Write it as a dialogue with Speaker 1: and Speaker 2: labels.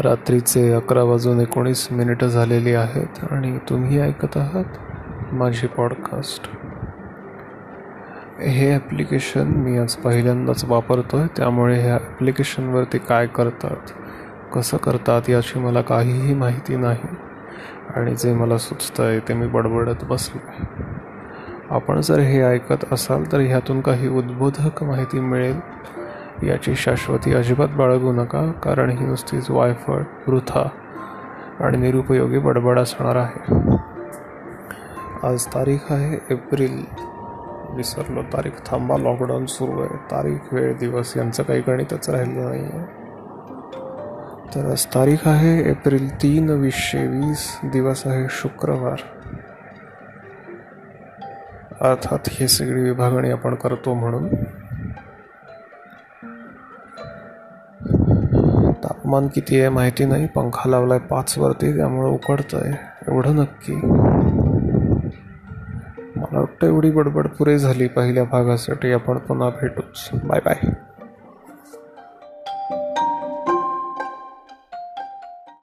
Speaker 1: रात्रीचे अकरा वाजून एकोणीस मिनिटं झालेली आहेत आणि तुम्ही ऐकत आहात माझी पॉडकास्ट हे ॲप्लिकेशन मी आज पहिल्यांदाच वापरतो आहे त्यामुळे ह्या ॲप्लिकेशनवरती काय करतात कसं करतात याची मला काहीही माहिती नाही आणि जे मला सुचतं आहे ते मी बडबडत बसलो आहे आपण जर हे ऐकत असाल तर ह्यातून काही उद्बोधक माहिती मिळेल. याची शाश्वती अजिबात बाळगू नका कारण ही नुसतीच वायफळ वृथा आणि निरुपयोगी बडबड असणार आहे. आज तारीख आहे एप्रिल. विसरलो तारीख थांबा लॉकडाऊन सुरू आहे. तारीख वेळ दिवस यांचं काही गणितच राहिलं नाही आहे तर आज तारीख आहे एप्रिल तीन वीसशे वीस दिवस आहे शुक्रवार. अर्थात ही सगळी विभागणी आपण करतो म्हणून. तापमान किती आहे माहिती नाही. पंखा लावलाय आहे पाचवरती त्यामुळं उकडतं आहे एवढं नक्की. मला वाटतं एवढी बडबड पुरे झाली पहिल्या भागासाठी. आपण पुन्हा भेटूच. Bye bye.